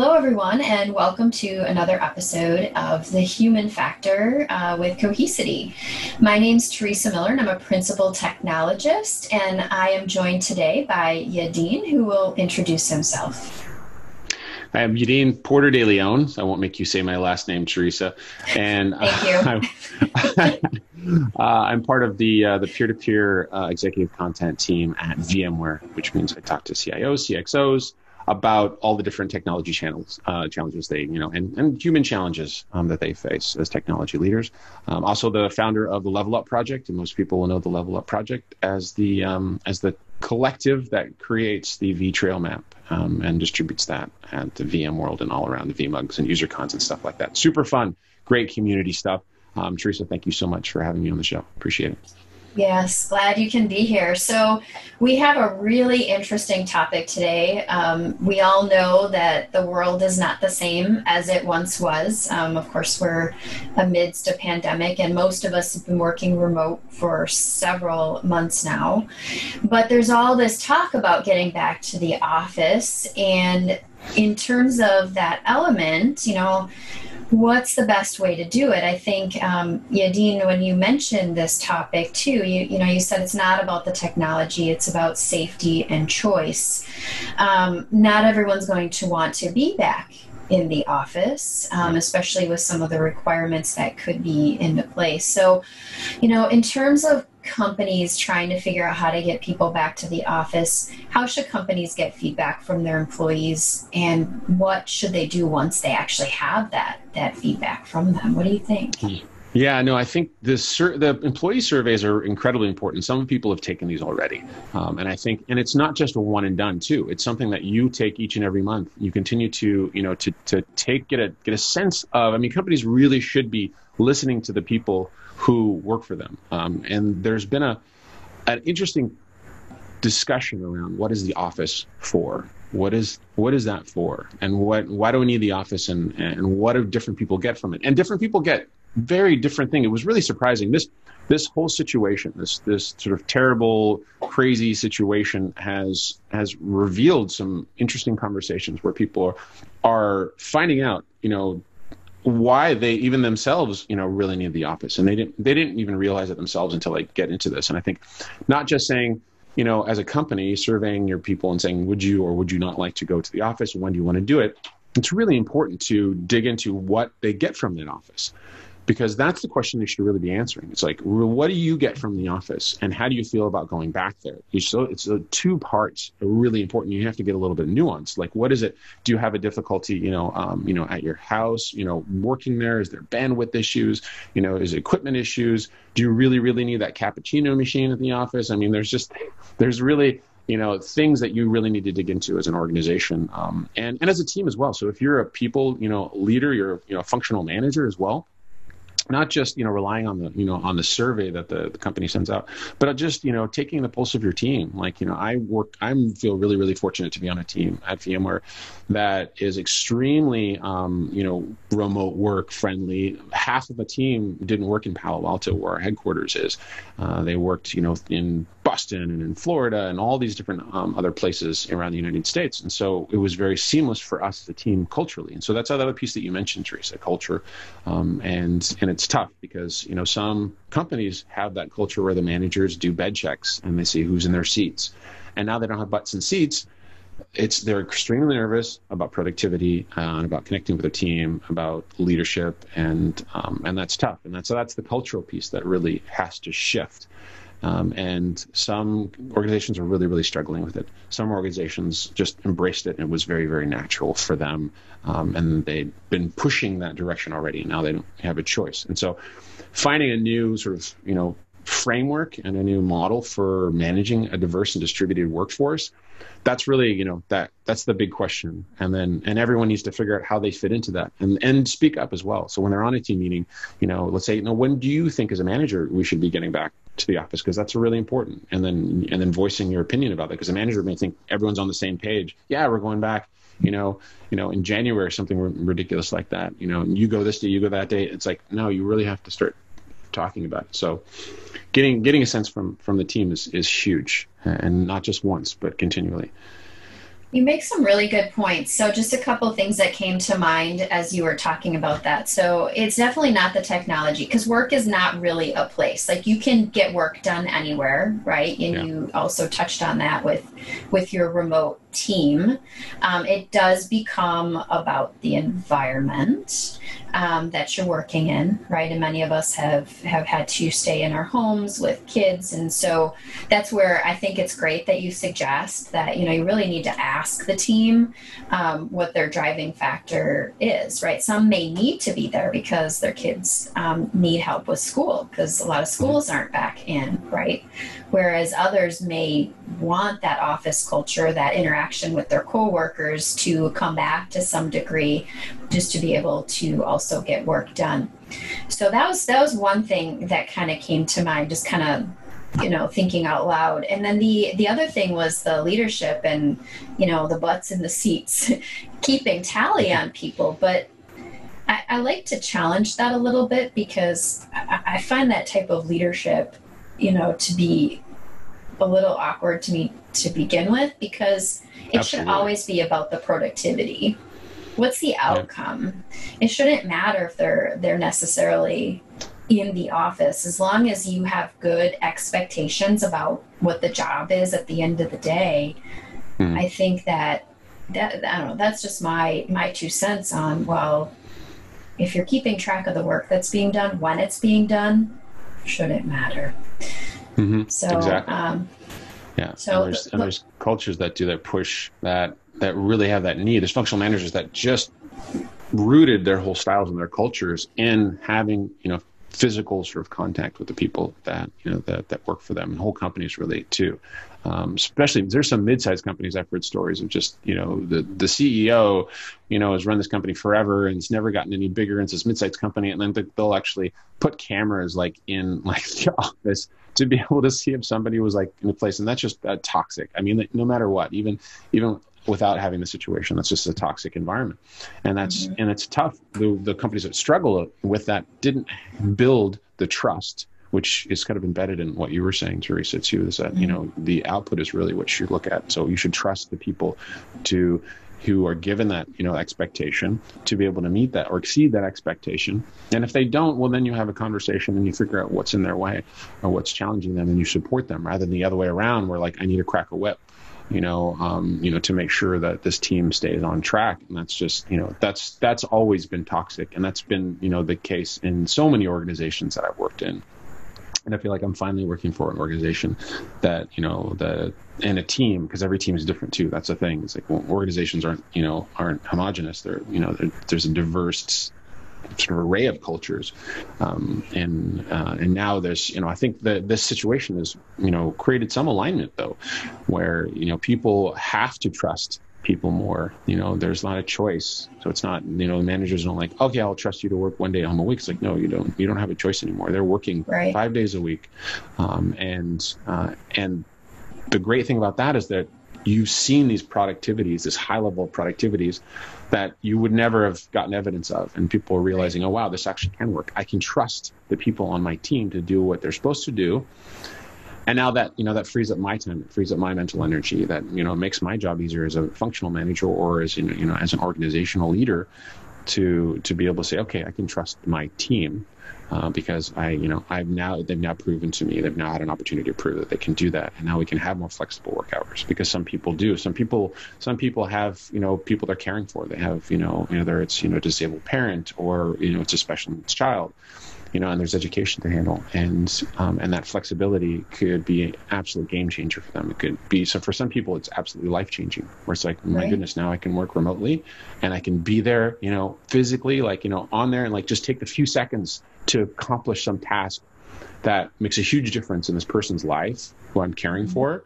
Hello, everyone, and welcome to another episode of The Human Factor uh, with Cohesity. My name is Theresa Miller, and I'm a principal technologist, and I am joined today by Yadin, who will introduce himself. I am Yadin Porter de Leon. So I won't make you say my last name, Theresa. And Thank you. I'm, uh, I'm part of the uh, the peer-to-peer uh, executive content team at VMware, which means I talk to CIOs, CXOs, about all the different technology channels, uh, challenges they, you know, and, and human challenges um, that they face as technology leaders. Um, also, the founder of the Level Up Project, and most people will know the Level Up Project as the um, as the collective that creates the vTrail map um, and distributes that at the VMworld and all around the VMUGs and user cons and stuff like that. Super fun, great community stuff. Um, Theresa, thank you so much for having me on the show. Appreciate it. Yes, glad you can be here. So, we have a really interesting topic today. Um, we all know that the world is not the same as it once was. Um, of course, we're amidst a pandemic, and most of us have been working remote for several months now. But there's all this talk about getting back to the office. And in terms of that element, you know, what's the best way to do it? I think, um, Yadin, when you mentioned this topic too, you, you know, you said it's not about the technology, it's about safety and choice. Um, not everyone's going to want to be back in the office, um, especially with some of the requirements that could be into place. So, you know, in terms of companies trying to figure out how to get people back to the office, how should companies get feedback from their employees and what should they do once they actually have that that feedback from them? What do you think? Hmm. Yeah, no, I think the sur- the employee surveys are incredibly important. Some people have taken these already, um, and I think, and it's not just a one and done too. It's something that you take each and every month. You continue to, you know, to to take get a get a sense of. I mean, companies really should be listening to the people who work for them. Um, and there's been a an interesting discussion around what is the office for what is what is that for and what why do we need the office and and what do different people get from it and different people get very different thing. It was really surprising. This this whole situation this this sort of terrible crazy situation has has revealed some interesting conversations where people are, are finding out you know why they even themselves you know really need the office. And they didn't they didn't even realize it themselves until they get into this. And i think not just saying you know as a company surveying your people and saying would you or would you not like to go to the office? When do you want to do it? It's really important to dig into what they get from that office because that's the question they should really be answering. It's like, what do you get from the office, and how do you feel about going back there? So it's a two parts are really important. You have to get a little bit nuanced. Like, what is it? Do you have a difficulty, you know, um, you know, at your house, you know, working there? Is there bandwidth issues? You know, is equipment issues? Do you really, really need that cappuccino machine at the office? I mean, there's just, there's really you know things that you really need to dig into as an organization um, and and as a team as well so if you're a people you know leader you're you know a functional manager as well not just you know relying on the you know on the survey that the, the company sends out but just you know taking the pulse of your team. Like you know i work i feel really really fortunate to be on a team at vmware that is extremely um, you know remote work friendly. Half of the team didn't work in palo alto where our headquarters is. Uh, they worked you know in boston and in florida and all these different um, other places around the united states and so it was very seamless for us as a team culturally and so that's another piece that you mentioned theresa culture um, and and it's tough because you know some companies have that culture where the managers do bed checks and they see who's in their seats, and now they don't have butts and seats. It's they're extremely nervous about productivity uh, and about connecting with their team, about leadership, and um, and that's tough. And that's so that's the cultural piece that really has to shift. Um, and some organizations are really, really struggling with it. Some organizations just embraced it and it was very, very natural for them. Um, and they'd been pushing that direction already. And now they don't have a choice. And so finding a new sort of, you know, framework and a new model for managing a diverse and distributed workforce that's really you know that that's the big question and then and everyone needs to figure out how they fit into that and and speak up as well so when they're on a team meeting you know let's say you know when do you think as a manager we should be getting back to the office because that's really important. And then and then voicing your opinion about it because a manager may think everyone's on the same page. Yeah we're going back you know you know in january something ridiculous like that. You know you go this day you go that day. It's like no you really have to start talking about it. So getting getting a sense from from the team is is huge and not just once but continually You make some really good points. So, just a couple things that came to mind as you were talking about that. So, it's definitely not the technology because work is not really a place. Like you can get work done anywhere, right? And yeah. you also touched on that with with your remote team. Um, it does become about the environment um, that you're working in, right? And many of us have have had to stay in our homes with kids, and so that's where I think it's great that you suggest that you know you really need to ask the team um, what their driving factor is, right? Some may need to be there because their kids um, need help with school because a lot of schools aren't back in, right? Whereas others may want that office culture, that interaction with their coworkers to come back to some degree, just to be able to also get work done. So that was that was one thing that kind of came to mind, just kind of you know thinking out loud and then the the other thing was the leadership and you know the butts in the seats keeping tally on people but I, I, like to challenge that a little bit because I, I find that type of leadership you know to be a little awkward to me to begin with because it Absolutely. should always be about the productivity what's the outcome it shouldn't matter if they're they're necessarily in the office as long as you have good expectations about what the job is at the end of the day mm. i think that that i don't know that's just my my two cents on well if you're keeping track of the work that's being done when it's being done shouldn't matter mm-hmm. so exactly. um, yeah so and there's, and there's cultures that do that push that that really have that need. There's functional managers that just rooted their whole styles and their cultures in having, you know, physical sort of contact with the people that you know that, that work for them and whole companies relate too um, especially there's some mid-sized companies i've heard stories of just you know the the ceo you know has run this company forever and it's never gotten any bigger and it's this mid-sized company and then they'll actually put cameras like in like the office to be able to see if somebody was like in a place and that's just uh, toxic i mean no matter what even even without having the situation. That's just a toxic environment, and that's mm-hmm. and it's tough. The, the companies that struggle with that didn't build the trust, which is kind of embedded in what you were saying, Theresa. Too is that mm-hmm. you know the output is really what you look at. So you should trust the people to who are given that you know expectation to be able to meet that or exceed that expectation and if they don't well then you have a conversation and you figure out what's in their way or what's challenging them and you support them rather than the other way around where like i need to crack a whip you know, um, you know, to make sure that this team stays on track. And that's just, you know, that's that's always been toxic, and that's been, you know, the case in so many organizations that I've worked in. And I feel like I'm finally working for an organization that, you know, the and a team because every team is different too. That's the thing. It's like well, organizations aren't, you know, aren't homogenous. They're, you know, there's a diverse sort of array of cultures, um, and uh, and now there's you know I think that this situation has you know created some alignment though, where you know people have to trust people more. You know, there's not a choice, so it's not you know managers don't like okay I'll trust you to work one day home a week. It's like no you don't you don't have a choice anymore. They're working right. five days a week, um, and uh, and the great thing about that is that you've seen these productivities, this high level of productivities that you would never have gotten evidence of. And people are realizing, oh, wow, this actually can work. I can trust the people on my team to do what they're supposed to do. And now that, you know, that frees up my time, it frees up my mental energy, that, you know, makes my job easier as a functional manager or as, you know, you know as an organizational leader to, to be able to say, okay, I can trust my team uh, because I, you know, I've now they've now proven to me they've now had an opportunity to prove that they can do that, and now we can have more flexible work hours because some people do. Some people, some people have, you know, people they're caring for. They have, you know, whether it's you know disabled parent or you know it's a special needs child, you know, and there's education to handle, and um, and that flexibility could be an absolute game changer for them. It could be so for some people, it's absolutely life changing. Where it's like, my goodness, now I can work remotely, and I can be there, you know, physically, like you know, on there, and like just take the few seconds to accomplish some task that makes a huge difference in this person's life who I'm caring mm-hmm. for.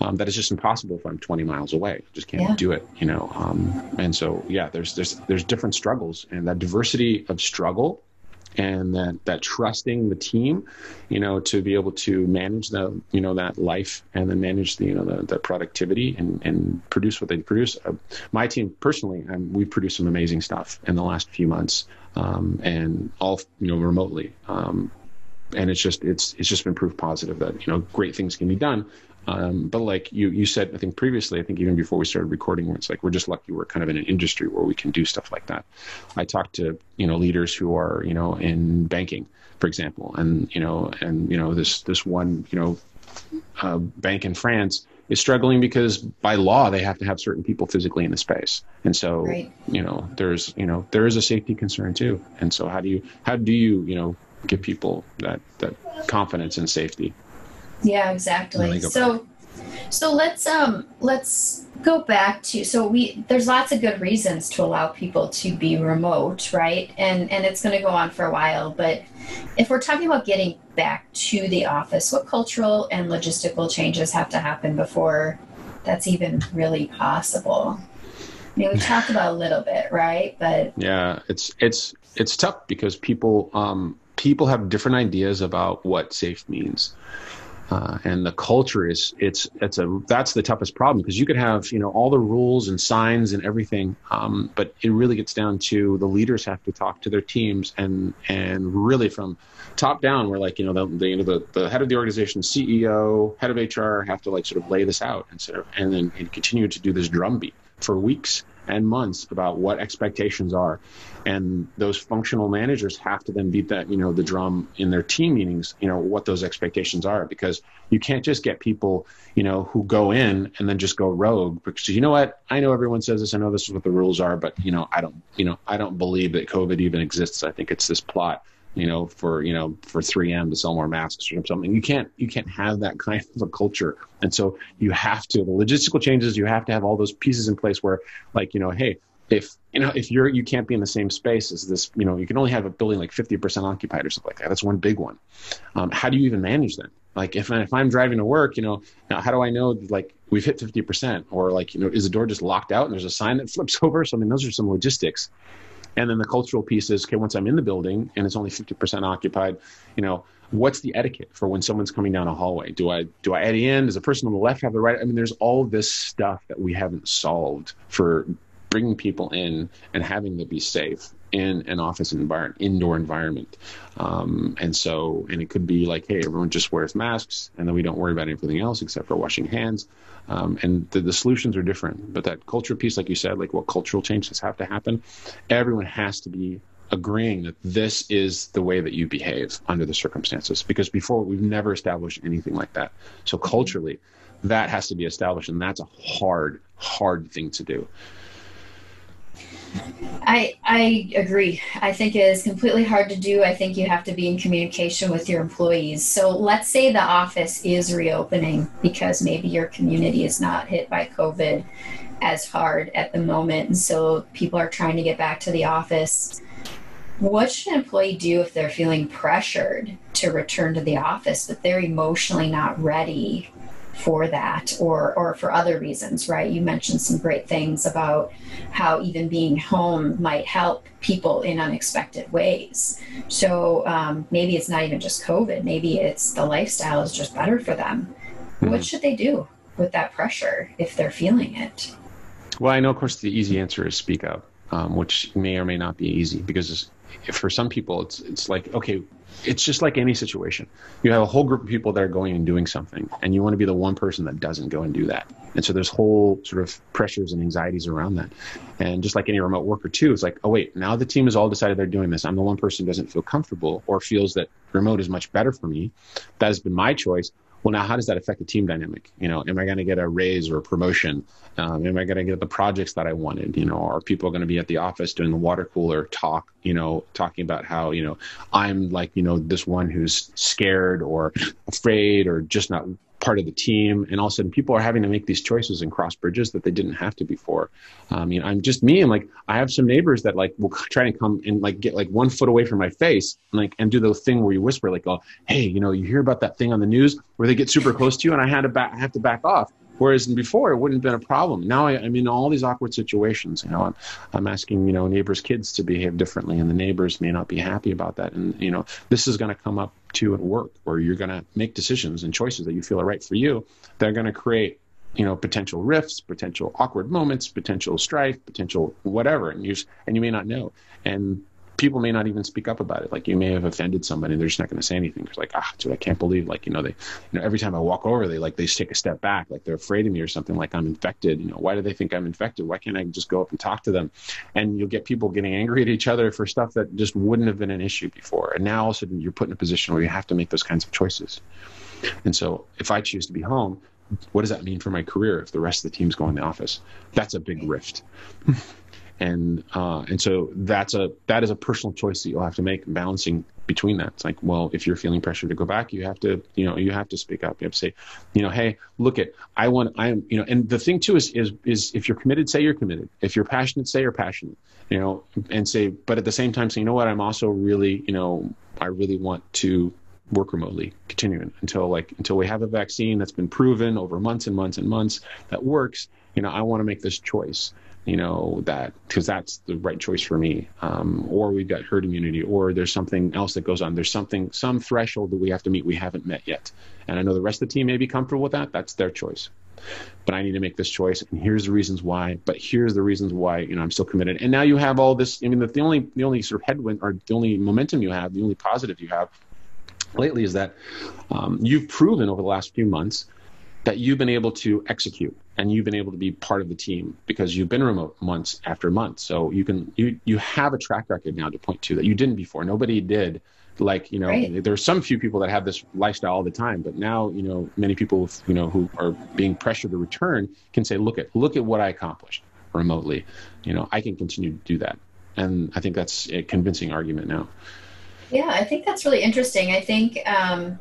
Um, that is just impossible if I'm 20 miles away. I just can't yeah. do it, you know. Um, and so, yeah, there's there's there's different struggles, and that diversity of struggle and that that trusting the team you know to be able to manage the you know that life and then manage the you know the, the productivity and and produce what they produce. Uh, my team personally um, we've produced some amazing stuff in the last few months um, and all you know remotely. Um, and it's just it's it's just been proof positive that you know great things can be done Um, but like you, you said, I think previously, I think even before we started recording, it's like we're just lucky we're kind of in an industry where we can do stuff like that. I talked to you know leaders who are you know in banking, for example, and you know and you know this this one you know uh, bank in France is struggling because by law they have to have certain people physically in the space and so right. you know there's you know there is a safety concern too and so how do you how do you you know give people that that confidence and safety yeah exactly so so let's um let's go back to so we there's lots of good reasons to allow people to be remote, right? And and it's going to go on for a while, but if we're talking about getting back to the office, what cultural and logistical changes have to happen before that's even really possible? I mean, we talked about a little bit, right? But yeah, it's it's it's tough because people um, people have different ideas about what safe means. Uh, and the culture is it's it's a that's the toughest problem because you could have you know all the rules and signs and everything um, but it really gets down to the leaders have to talk to their teams and and really from top down we're like you know the, the you know the, the head of the organization ceo head of hr have to like sort of lay this out and sort of and then and continue to do this drumbeat for weeks and months about what expectations are. And those functional managers have to then beat that you know the drum in their team meetings you know what those expectations are because you can't just get people you know who go in and then just go rogue because you know what? I know everyone says this i know this is what the rules are but you know i don't you know i don't believe that covid even exists. I think it's this plot you know, for you know, for 3M to sell more masks or something. You can't you can't have that kind of a culture, and so you have to the logistical changes. You have to have all those pieces in place where, like, you know, hey, if you know if you're you can't be in the same space as this, you know, you can only have a building like 50% occupied or something like that. That's one big one. Um, how do you even manage that? Like, if if I'm driving to work, you know, now how do I know like we've hit 50% or like you know is the door just locked out and there's a sign that flips over? So I mean, those are some logistics and then the cultural piece is okay, once I'm in the building and it's only 50% occupied, you know, what's the etiquette for when someone's coming down a hallway? Do I do I eddy in? Does the person on the left have the right? I mean, there's all this stuff that we haven't solved for bringing people in and having them be safe in an office environment, indoor environment. Um, and so, and it could be like, hey, everyone just wears masks, and then we don't worry about anything else except for washing hands. Um, and the, the, solutions are different. But that culture piece, like you said, like what cultural changes have to happen, everyone has to be agreeing that this is the way that you behave under the circumstances. Because before, we've never established anything like that. So culturally, that has to be established, and that's a hard, hard thing to do. I I agree. I think it is completely hard to do. I think you have to be in communication with your employees. So let's say the office is reopening because maybe your community is not hit by COVID as hard at the moment, and so people are trying to get back to the office. What should an employee do if they're feeling pressured to return to the office, but they're emotionally not ready for that or or for other reasons right? You mentioned some great things about how even being home might help people in unexpected ways. So um, maybe it's not even just covid. Maybe it's the lifestyle is just better for them. Mm-hmm. what should they do with that pressure if they're feeling it? Well i know of course the easy answer is speak up um, which may or may not be easy because for some people it's it's like okay it's just like any situation. You have a whole group of people that are going and doing something, and you want to be the one person that doesn't go and do that. And so there's whole sort of pressures and anxieties around that. And just like any remote worker too, it's like, oh wait, now the team has all decided they're doing this. I'm the one person who doesn't feel comfortable or feels that remote is much better for me. That has been my choice well now how does that affect the team dynamic? You know am i going to get a raise or a promotion? Um, am i going to get the projects that i wanted? You know are people going to be at the office doing the water cooler talk you know talking about how you know i'm like you know this one who's scared or afraid or just not part of the team and all of a sudden people are having to make these choices and cross bridges that they didn't have to before. Um, you know i'm just me i'm like i have some neighbors that like will try to come and like get like one foot away from my face and like and do the thing where you whisper like oh hey you know you hear about that thing on the news where they get super close to you? And i had to back i have to back off Whereas before, it wouldn't have been a problem. Now I, am in all these awkward situations. You know, I'm, I'm asking, you know, neighbors' kids to behave differently, and the neighbors may not be happy about that. And, you know, this is going to come up to at work where you're going to make decisions and choices that you feel are right for you that are going to create you know potential rifts potential awkward moments potential strife potential whatever and you and you may not know and people may not even speak up about it. Like you may have offended somebody and they're just not going to say anything. It's like, ah, dude, I can't believe, like, you know, they, you know, every time I walk over, they like, they take a step back, like they're afraid of me or something, like I'm infected. You know, why do they think I'm infected? Why can't I just go up and talk to them? And you'll get people getting angry at each other for stuff that just wouldn't have been an issue before. And now all of a sudden you're put in a position where you have to make those kinds of choices. And so if I choose to be home, what does that mean for my career if the rest of the team's going in the office? That's a big rift. and uh, and so that's a that is a personal choice that you'll have to make balancing between that. It's like well if you're feeling pressure to go back you have to you know you have to speak up. You have to say you know hey look at i want i am you know and the thing too is is is if you're committed say you're committed. If you're passionate say you're passionate you know and say but at the same time say you know what? I'm also really you know i really want to work remotely continuing until like until we have a vaccine that's been proven over months and months and months that works you know i want to make this choice you know that because that's the right choice for me. Um, or we've got herd immunity or there's something else that goes on. There's something some threshold that we have to meet we haven't met yet. And i know the rest of the team may be comfortable with that. That's their choice. But i need to make this choice and here's the reasons why. But here's the reasons why you know i'm still committed. And now you have all this i mean the, the only the only sort of headwind or the only momentum you have the only positive you have lately is that um, you've proven over the last few months that you've been able to execute and you've been able to be part of the team because you've been remote months after months. So you can you you have a track record now to point to that you didn't before. Nobody did. Like you know, right. there are some few people that have this lifestyle all the time, but now you know many people you know who are being pressured to return can say, look at look at what I accomplished remotely. You know, I can continue to do that, and I think that's a convincing argument now. Yeah, I think that's really interesting. I think. Um,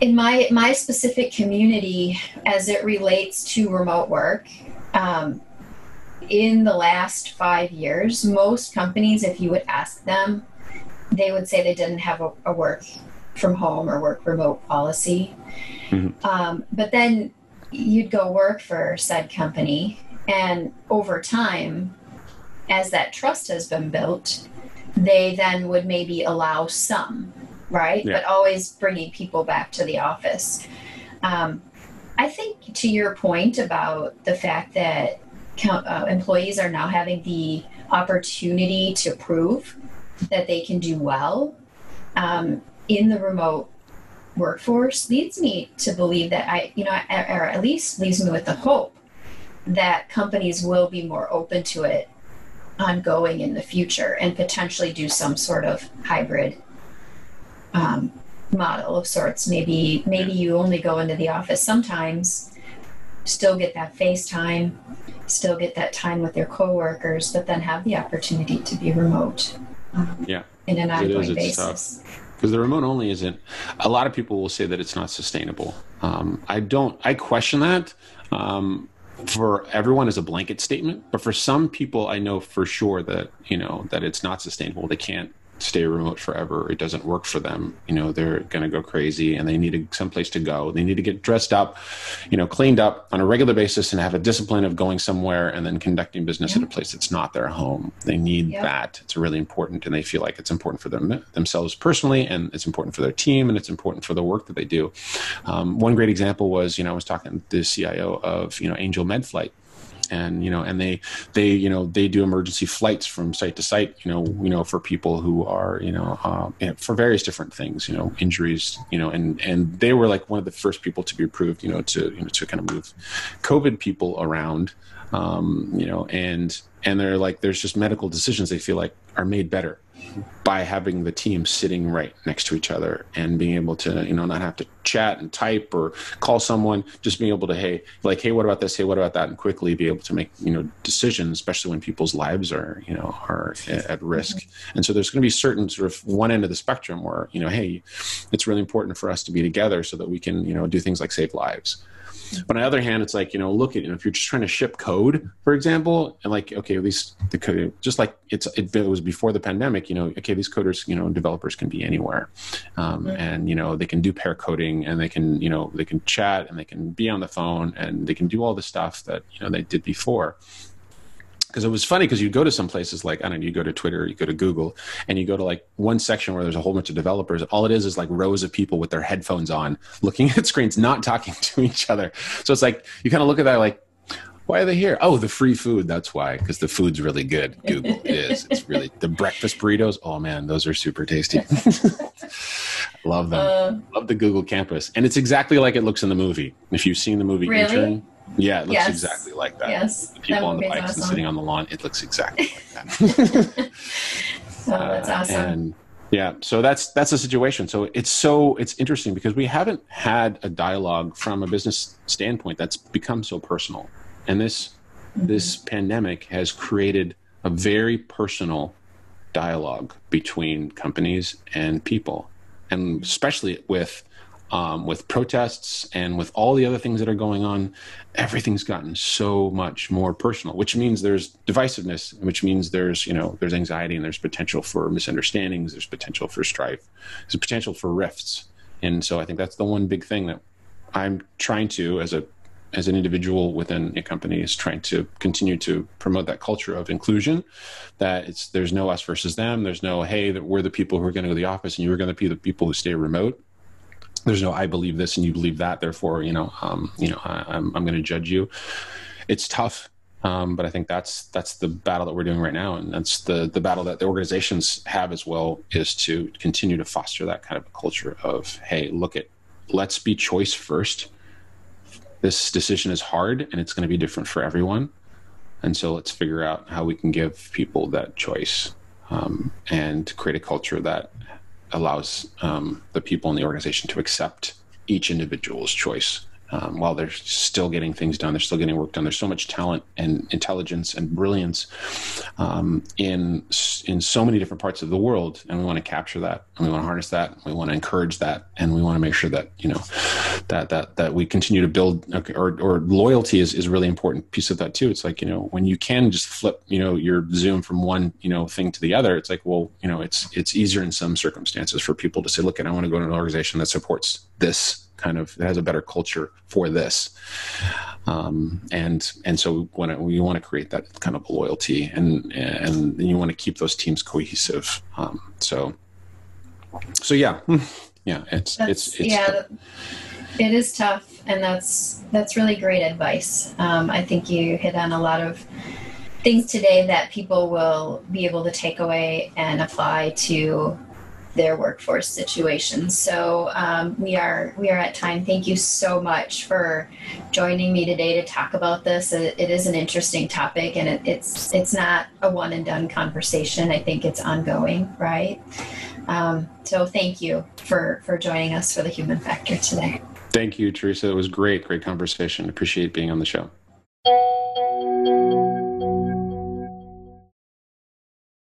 in my my specific community as it relates to remote work um, in the last five years most companies if you would ask them they would say they didn't have a, a work from home or work remote policy mm-hmm. um, but then you'd go work for said company and over time as that trust has been built they then would maybe allow some right? Yeah. But always bringing people back to the office. Um, I think to your point about the fact that uh, employees are now having the opportunity to prove that they can do well um, in the remote workforce leads me to believe that I, you know, or at least leaves me with the hope that companies will be more open to it ongoing in the future and potentially do some sort of hybrid um, model of sorts. Maybe maybe you only go into the office sometimes, still get that face time, still get that time with your coworkers, but then have the opportunity to be remote. Um, yeah, in an ongoing basis. Because the remote only isn't. A lot of people will say that it's not sustainable. Um, I don't. I question that. Um, for everyone as a blanket statement, but for some people, I know for sure that you know that it's not sustainable. They can't stay remote forever. It doesn't work for them. You know, they're going to go crazy and they need some place to go. They need to get dressed up, you know, cleaned up on a regular basis and have a discipline of going somewhere and then conducting business yeah. at a place that's not their home. They need that. It's really important and they feel like it's important for them themselves personally and it's important for their team and it's important for the work that they do. Um, one great example was, you know, I was talking to the CIO of, you know, Angel MedFlight and you know and they they you know they do emergency flights from site to site you know you know for people who are you know uh, for various different things you know injuries you know and and they were like one of the first people to be approved you know to you know to kind of move covid people around um, you know and and they're like there's just medical decisions they feel like are made better by having the team sitting right next to each other and being able to you know not have to chat and type or call someone just being able to hey like hey what about this? Hey what about that? And quickly be able to make you know decisions especially when people's lives are you know are at risk. Mm-hmm. and so there's going to be certain sort of one end of the spectrum where you know hey it's really important for us to be together so that we can you know do things like save lives but on the other hand, it's like, you know, look at, you know, if you're just trying to ship code, for example, and like, okay, at least the code, just like it's, it, it was before the pandemic, you know, okay, these coders, you know, developers can be anywhere. Um, And, you know, they can do pair coding and they can, you know, they can chat and they can be on the phone and they can do all the stuff that, you know, they did before because it was funny because you go to some places like I don't know, you go to Twitter, you go to Google, and you go to like one section where there's a whole bunch of developers. All it is is like rows of people with their headphones on, looking at screens, not talking to each other. So it's like you kind of look at that like, Why are they here? Oh, the free food. That's why, because the food's really good. Google is. It's really the breakfast burritos. Oh man, those are super tasty. Love them. Uh, Love the Google campus, and it's exactly like it looks in the movie. If you've seen the movie really? Intern, yeah, it looks yes. exactly like that. Yes, the people on the bikes awesome. and sitting on the lawn. It looks exactly like that. oh, that's uh, awesome. And, yeah, so that's that's the situation. So it's so it's interesting because we haven't had a dialogue from a business standpoint that's become so personal, and this mm-hmm. this pandemic has created a very personal dialogue between companies and people, and especially with um, with protests and with all the other things that are going on, everything's gotten so much more personal. Which means there's divisiveness, which means there's you know there's anxiety and there's potential for misunderstandings, there's potential for strife, there's potential for rifts. And so I think that's the one big thing that I'm trying to, as a as an individual within a company, is trying to continue to promote that culture of inclusion. That it's there's no us versus them. There's no hey, that we're the people who are going to go to the office and you are going to be the people who stay remote there's no I believe this and you believe that, therefore, you know, um, you know, I, am I'm, I'm going to judge you. It's tough, um, but I think that's that's the battle that we're doing right now, and that's the the battle that the organizations have as well is to continue to foster that kind of a culture of hey, look at let's be choice first. This decision is hard and it's going to be different for everyone, and so let's figure out how we can give people that choice um, and create a culture that allows um, the people in the organization to accept each individual's choice um, while they're still getting things done, they're still getting work done. There's so much talent and intelligence and brilliance um, in in so many different parts of the world, and we want to capture that, and we want to harness that, we want to encourage that, and we want to make sure that you know that that that we continue to build. Or, or loyalty is is really important piece of that too. It's like you know when you can just flip you know your Zoom from one you know thing to the other. It's like well you know it's it's easier in some circumstances for people to say, look, I want to go to an organization that supports this kind of has a better culture for this. Um, and and so when we want to create that kind of loyalty and and you want to keep those teams cohesive. Um, so so yeah, yeah, it's it's, it's yeah. Tough. It is tough, and that's that's really great advice. Um, I think you hit on a lot of things today that people will be able to take away and apply to their workforce situations. So um, we are we are at time. Thank you so much for joining me today to talk about this. it, it is an interesting topic, and it, it's it's not a one and done conversation. I think it's ongoing, right? Um, so thank you for for joining us for the human factor today. Thank you, Theresa. It was great, great conversation. Appreciate being on the show.